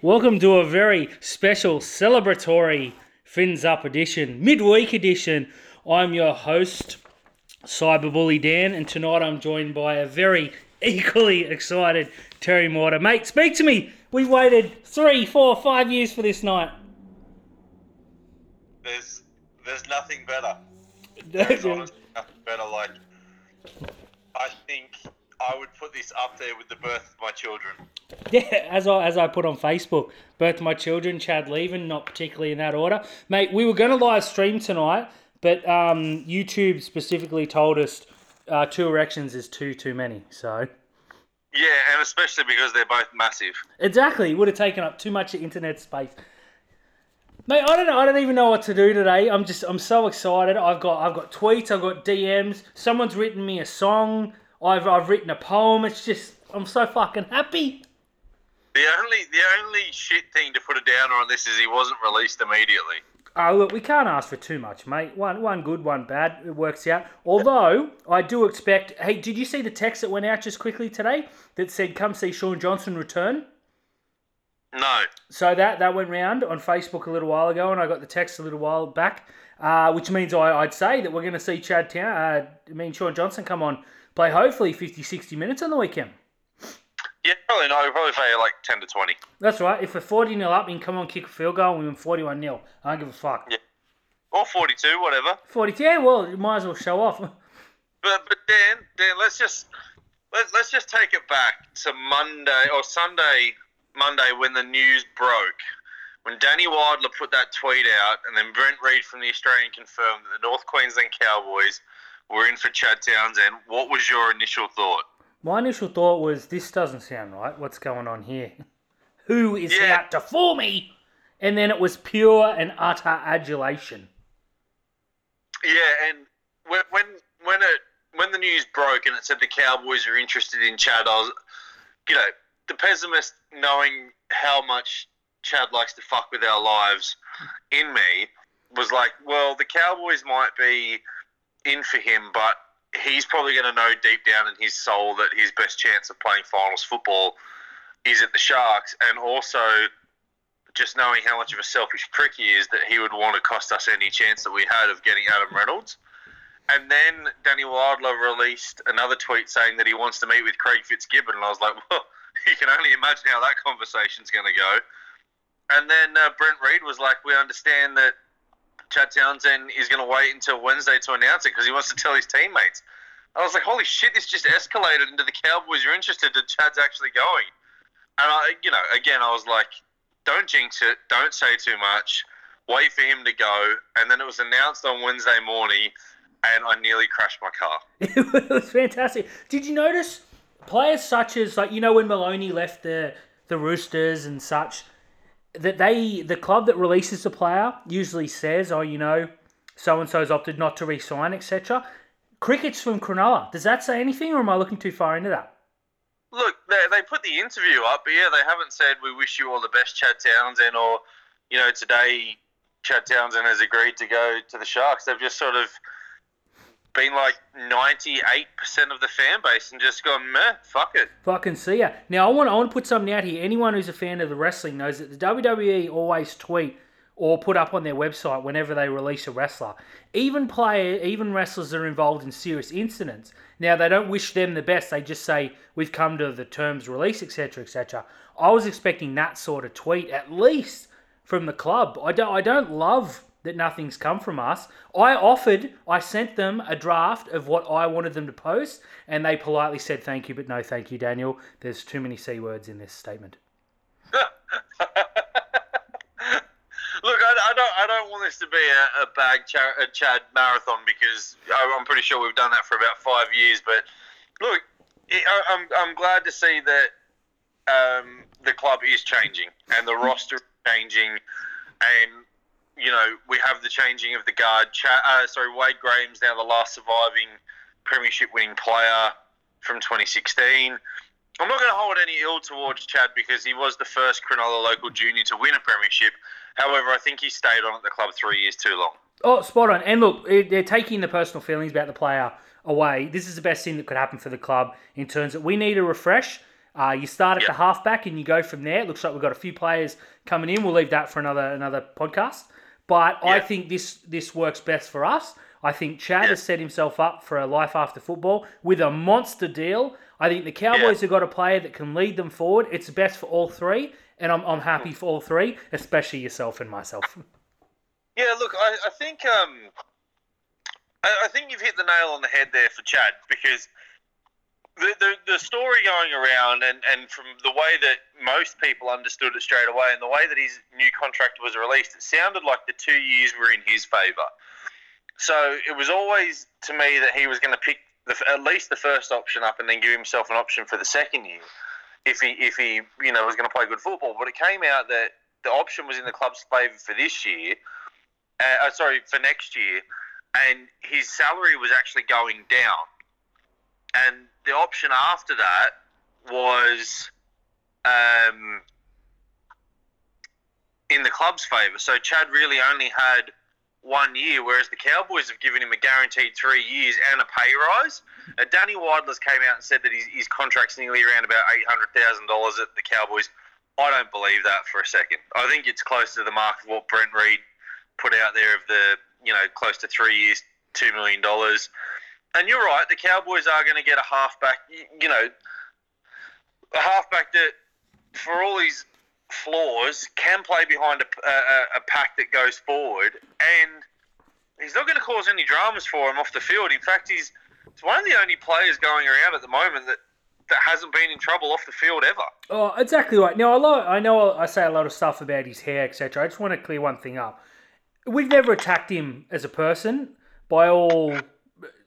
Welcome to a very special celebratory Fins Up edition, midweek edition. I'm your host, Cyberbully Dan, and tonight I'm joined by a very equally excited Terry Morter. Mate, speak to me. We waited three, four, five years for this night. There's there's nothing better. There's honestly nothing better. Like I think I would put this up there with the birth of my children. Yeah, as I as I put on Facebook, birth of my children, Chad leaving, not particularly in that order, mate. We were going to live stream tonight, but um, YouTube specifically told us uh, two erections is too too many. So Yeah, and especially because they're both massive. exactly, it would have taken up too much internet space. Mate, I don't know. I don't even know what to do today. I'm just I'm so excited. I've got I've got tweets. I've got DMs. Someone's written me a song. I've I've written a poem. It's just I'm so fucking happy. The only the only shit thing to put a downer on this is he wasn't released immediately. Oh, look, we can't ask for too much, mate. One, one good, one bad. It works out. Although I do expect. Hey, did you see the text that went out just quickly today that said, "Come see Shaun Johnson return"? No. So that that went round on Facebook a little while ago, and I got the text a little while back, uh, which means I, I'd say that we're going to see Chad Town, uh, I mean Shaun Johnson come on, play hopefully 50, 60 minutes on the weekend. Yeah, probably no. Probably play like ten to twenty. That's right. If we're 40 0 up, he can come on, kick a field goal, and we win 41 0. I don't give a fuck. Yeah. Or forty two, whatever. 40, yeah, well, you might as well show off. But but Dan, Dan, let's just let, let's just take it back to Monday or Sunday, Monday when the news broke. When Danny Weidler put that tweet out, and then Brent Read from the Australian confirmed that the North Queensland Cowboys were in for Chad Townsend. What was your initial thought? My initial thought was, this doesn't sound right. What's going on here? Who is Yeah. out to fool me? And then it was pure and utter adulation. Yeah, and when when when it when the news broke and it said the Cowboys are interested in Chad, I was, you know, the pessimist knowing how much Chad likes to fuck with our lives in me was like, well, the Cowboys might be in for him, but he's probably going to know deep down in his soul that his best chance of playing finals football is at the Sharks, and also just knowing how much of a selfish prick he is that he would want to cost us any chance that we had of getting Adam Reynolds. And then Danny Weidler released another tweet saying that he wants to meet with Craig Fitzgibbon, and I was like, well, you can only imagine how that conversation's going to go. And then uh, Brent Read was like, we understand that Chad Townsend is going to wait until Wednesday to announce it because he wants to tell his teammates. I was like, holy shit, this just escalated into the Cowboys are interested that Chad's actually going. And I, you know, again, I was like, don't jinx it, don't say too much, wait for him to go. And then it was announced on Wednesday morning, and I nearly crashed my car. it was fantastic. Did you notice players such as like you know when Maloney left the the Roosters and such that they the club that releases the player usually says, oh, you know, so and so's opted not to re-sign, etc. Cricket's from Cronulla. Does that say anything, or am I looking too far into that? Look, they, they put the interview up, but yeah, they haven't said we wish you all the best, Chad Townsend, or you know, today Chad Townsend has agreed to go to the Sharks. They've just sort of been like ninety-eight percent of the fan base and just gone, meh, fuck it. Fucking see ya. Now I want I want to put something out here. Anyone who's a fan of the wrestling knows that the WWE always tweet or put up on their website whenever they release a wrestler. Even player, even wrestlers that are involved in serious incidents. Now they don't wish them the best. They just say we've come to the terms release, etc., etc. I was expecting that sort of tweet at least from the club. I don't I don't love that nothing's come from us. I offered, I sent them a draft of what I wanted them to post, and they politely said thank you, but no thank you, Daniel. There's too many c words in this statement. Look, I, I don't, I don't want this to be a, a bag a Chad marathon because I'm pretty sure we've done that for about five years. But look, I, I'm, I'm glad to see that um, the club is changing and the roster is changing, and you know we have the changing of the guard. Cha- uh, sorry, Wade Graham's now the last surviving premiership winning player from 2016. I'm not going to hold any ill towards Chad because he was the first Cronulla local junior to win a premiership. However, I think he stayed on at the club three years too long. Oh, spot on. And look, they're taking the personal feelings about the player away. This is the best thing that could happen for the club in terms of we need a refresh. Uh, you start at yep. the halfback and you go from there. It looks like we've got a few players coming in. We'll leave that for another another podcast. But yep. I think this this works best for us. I think Chad yep. has set himself up for a life after football with a monster deal. I think the Cowboys have got a player that can lead them forward. It's best for all three, and I'm, I'm happy for all three, especially yourself and myself. Yeah, look, I, I think um, I, I think you've hit the nail on the head there for Chad because the, the, the story going around and, and from the way that most people understood it straight away and the way that his new contract was released, it sounded like the two years were in his favour. So it was always to me that he was going to pick the, at least the first option up and then give himself an option for the second year if he if he you know was going to play good football. But it came out that the option was in the club's favour for this year. Uh, sorry, for next year, and his salary was actually going down. And the option after that was um, in the club's favour. So Chad really only had one year, whereas the Cowboys have given him a guaranteed three years and a pay rise. Uh, Danny Weidler's came out and said that his, his contract's nearly around about $800,000 at the Cowboys. I don't believe that for a second. I think it's close to the mark of what Brent Read put out there of the, you know, close to three years, $2 million. And you're right, the Cowboys are going to get a halfback, you know, a halfback that, for all his flaws, can play behind a, a, a pack that goes forward, and he's not going to cause any dramas for him off the field. In fact, he's it's one of the only players going around at the moment that that hasn't been in trouble off the field ever. Oh, exactly right. Now, lot, I know I say a lot of stuff about his hair, etc. I just want to clear one thing up. We've never attacked him as a person. By all,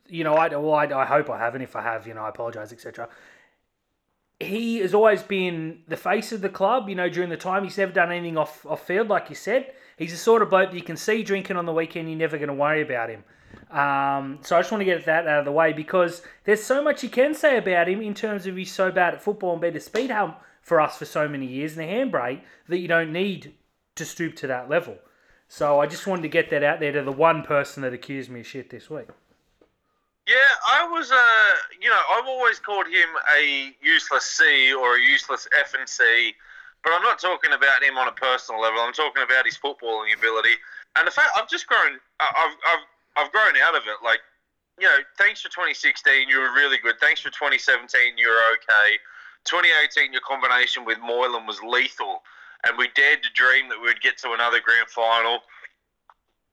you know, I, well, I, I hope I haven't. If I have, you know, I apologise, etc he has always been the face of the club. You know, during the time he's never done anything off off field, like you said. He's the sort of bloke that you can see drinking on the weekend. You're never going to worry about him. Um, so I just want to get that out of the way because there's so much you can say about him in terms of he's so bad at football and been a speed hump for us for so many years and a handbrake that you don't need to stoop to that level. So I just wanted to get that out there to the one person that accused me of shit this week. Yeah, I was, uh, you know, I've always called him a useless C or a useless F and C, but I'm not talking about him on a personal level. I'm talking about his footballing ability. And the fact I've just grown, I've, I've, I've grown out of it. Like, you know, thanks for 2016, you were really good. Thanks for 2017, you were okay. 2018, your combination with Moylan was lethal, and we dared to dream that we'd get to another grand final.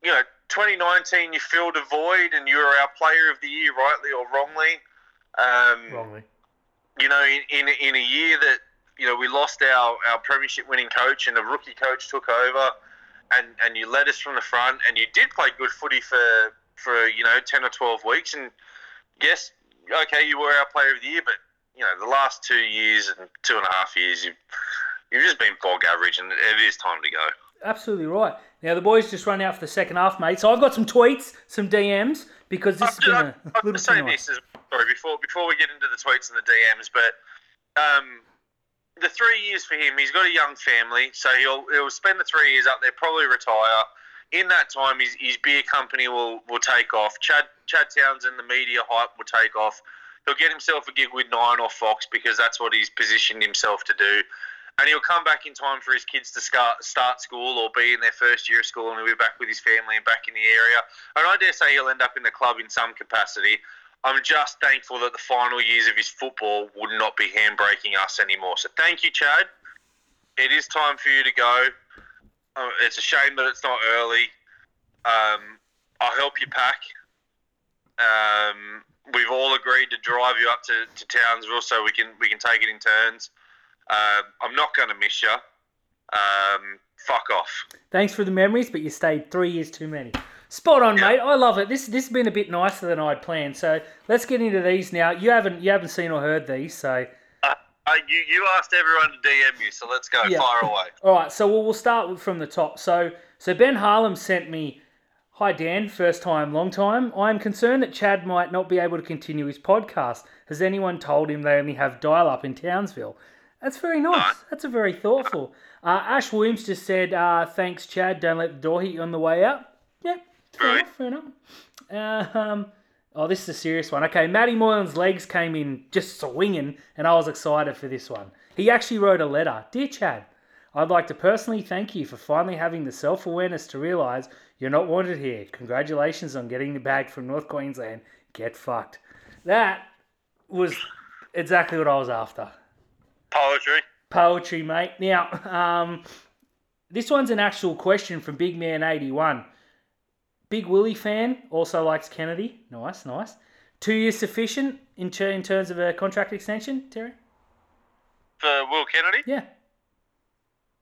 You know, 2019, you filled a void and you were our player of the year, rightly or wrongly. Um, wrongly. You know, in, in, in a year that, you know, we lost our, our premiership winning coach and a rookie coach took over and, and you led us from the front and you did play good footy for, for, you know, 10 or 12 weeks. And yes, okay, you were our player of the year, but, you know, the last two years and two and a half years, you've, you've just been bog average and it is time to go. Absolutely right. Now the boys just run out for the second half, mate. So I've got some tweets, some DMs because this has been a I'm little say this as, sorry before before we get into the tweets and the DMs, but um, the three years for him, he's got a young family, so he'll he'll spend the three years up there, probably retire. In that time, his, his beer company will, will take off. Chad Chad Townsend, the media hype will take off. He'll get himself a gig with Nine or Fox because that's what he's positioned himself to do and he'll come back in time for his kids to start start school or be in their first year of school, and he'll be back with his family and back in the area. And I dare say he'll end up in the club in some capacity. I'm just thankful that the final years of his football would not be handbraking us anymore. So thank you, Chad. It is time for you to go. Uh, it's a shame that it's not early. Um, I'll help you pack. Um, we've all agreed to drive you up to, to Townsville so we can we can take it in turns. Uh, I'm not going to miss you. Um, fuck off. Thanks for the memories, but you stayed three years too many. Spot on, mate. I love it. This this has been a bit nicer than I'd planned. So let's get into these now. You haven't you haven't seen or heard these, so. Uh, uh, you you asked everyone to DM you, so let's go yeah. fire away. All right, so we'll, we'll start from the top. So so Ben Harlem sent me Hi Dan, first time, long time. I am concerned that Chad might not be able to continue his podcast. Has anyone told him they only have dial up in Townsville? That's very nice. That's a very thoughtful. Uh, Ash Williams just said, uh, "Thanks, Chad. Don't let the door hit you on the way out." Yeah, fair Right. enough. Fair enough. Um, oh, this is a serious one. Okay, Matty Moylan's legs came in just swinging, and I was excited for this one. He actually wrote a letter, dear Chad. I'd like to personally thank you for finally having the self awareness to realise you're not wanted here. Congratulations on getting the bag from North Queensland. Get fucked. That was exactly what I was after. Poetry. Poetry, mate. Now, um, this one's an actual question from Big Man 81. Big Willie fan, also likes Kennedy. Nice, nice. Two years sufficient in, ter- in terms of a contract extension, Terry? For Will Kennedy. Yeah.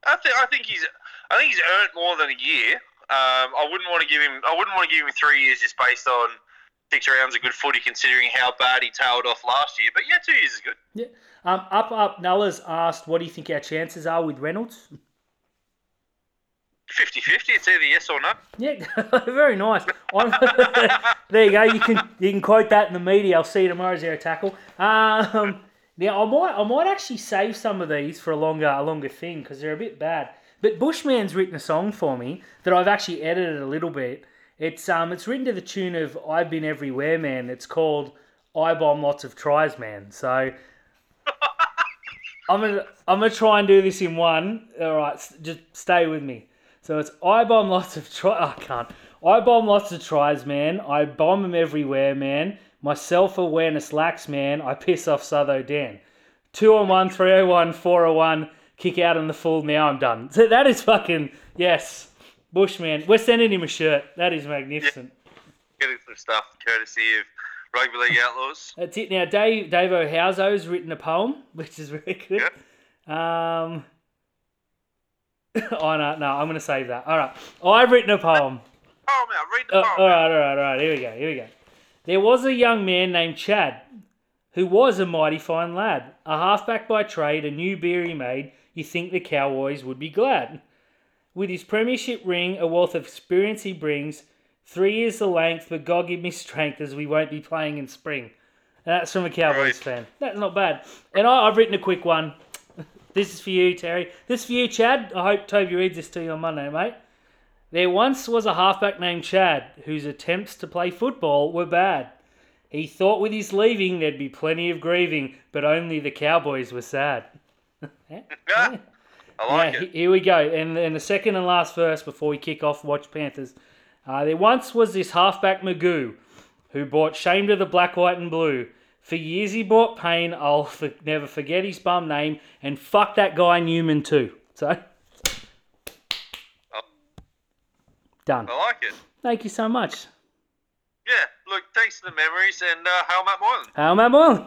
I think I think he's I think he's earned more than a year. Um, I wouldn't want to give him I wouldn't want to give him three years just based on six rounds of good footy, considering how bad he tailed off last year. But yeah, two years is good. Yeah. Um, up, up, Nullah's asked, what do you think our chances are with Reynolds? 50-50, It's either yes or no. Yeah, very nice. There you go. You can you can quote that in the media. I'll see you tomorrow. Zero tackle. Um, now I might I might actually save some of these for a longer a longer thing because they're a bit bad. But Bushman's written a song for me that I've actually edited a little bit. It's um it's written to the tune of "I've Been Everywhere, Man." It's called "I Bomb Lots of Tries, Man." So I'm gonna I'm gonna try and do this in one. All right, just stay with me. So it's I bomb lots of try. I can't. I bomb lots of tries, man. I bomb them everywhere, man. My self awareness lacks, man. I piss off Southo Dan. Two on one, three on one, four on one. Kick out on the full. Now I'm done. So that is fucking yes, Bushman. We're sending him a shirt. That is magnificent. Getting some stuff courtesy of Rugby League Outlaws. That's it. Now, Dave Dave O'Houso's written a poem, which is really good. Um, oh no, no, I'm going to save that. All right, I've written a poem. Oh man, read the Uh, poem. all right, all right, all right. Here we go. Here we go. There was a young man named Chad, who was a mighty fine lad, a halfback by trade, a new beer he made. You think the Cowboys would be glad. With his premiership ring, a wealth of experience he brings. Three years the length, but God give me strength as we won't be playing in spring. And that's from a Cowboys Right. fan. That's not bad. And I, I've written a quick one. This is for you, Terry. This is for you, Chad. I hope Toby reads this to you on Monday, mate. There once was a halfback named Chad whose attempts to play football were bad. He thought with his leaving there'd be plenty of grieving, but only the Cowboys were sad. Yeah, eh? I like Yeah, it. here we go. And, and the second and last verse before we kick off Watch Panthers. Uh, there once was this halfback Magoo who brought shame to the black, white, and blue. For years he brought pain. I'll for, never forget his bum name. And fuck that guy Newman too. So, Oh, done. I like it. Thank you so much. Yeah, look, thanks for the memories and uh, hail Matt Moylan. How am I, Moylan?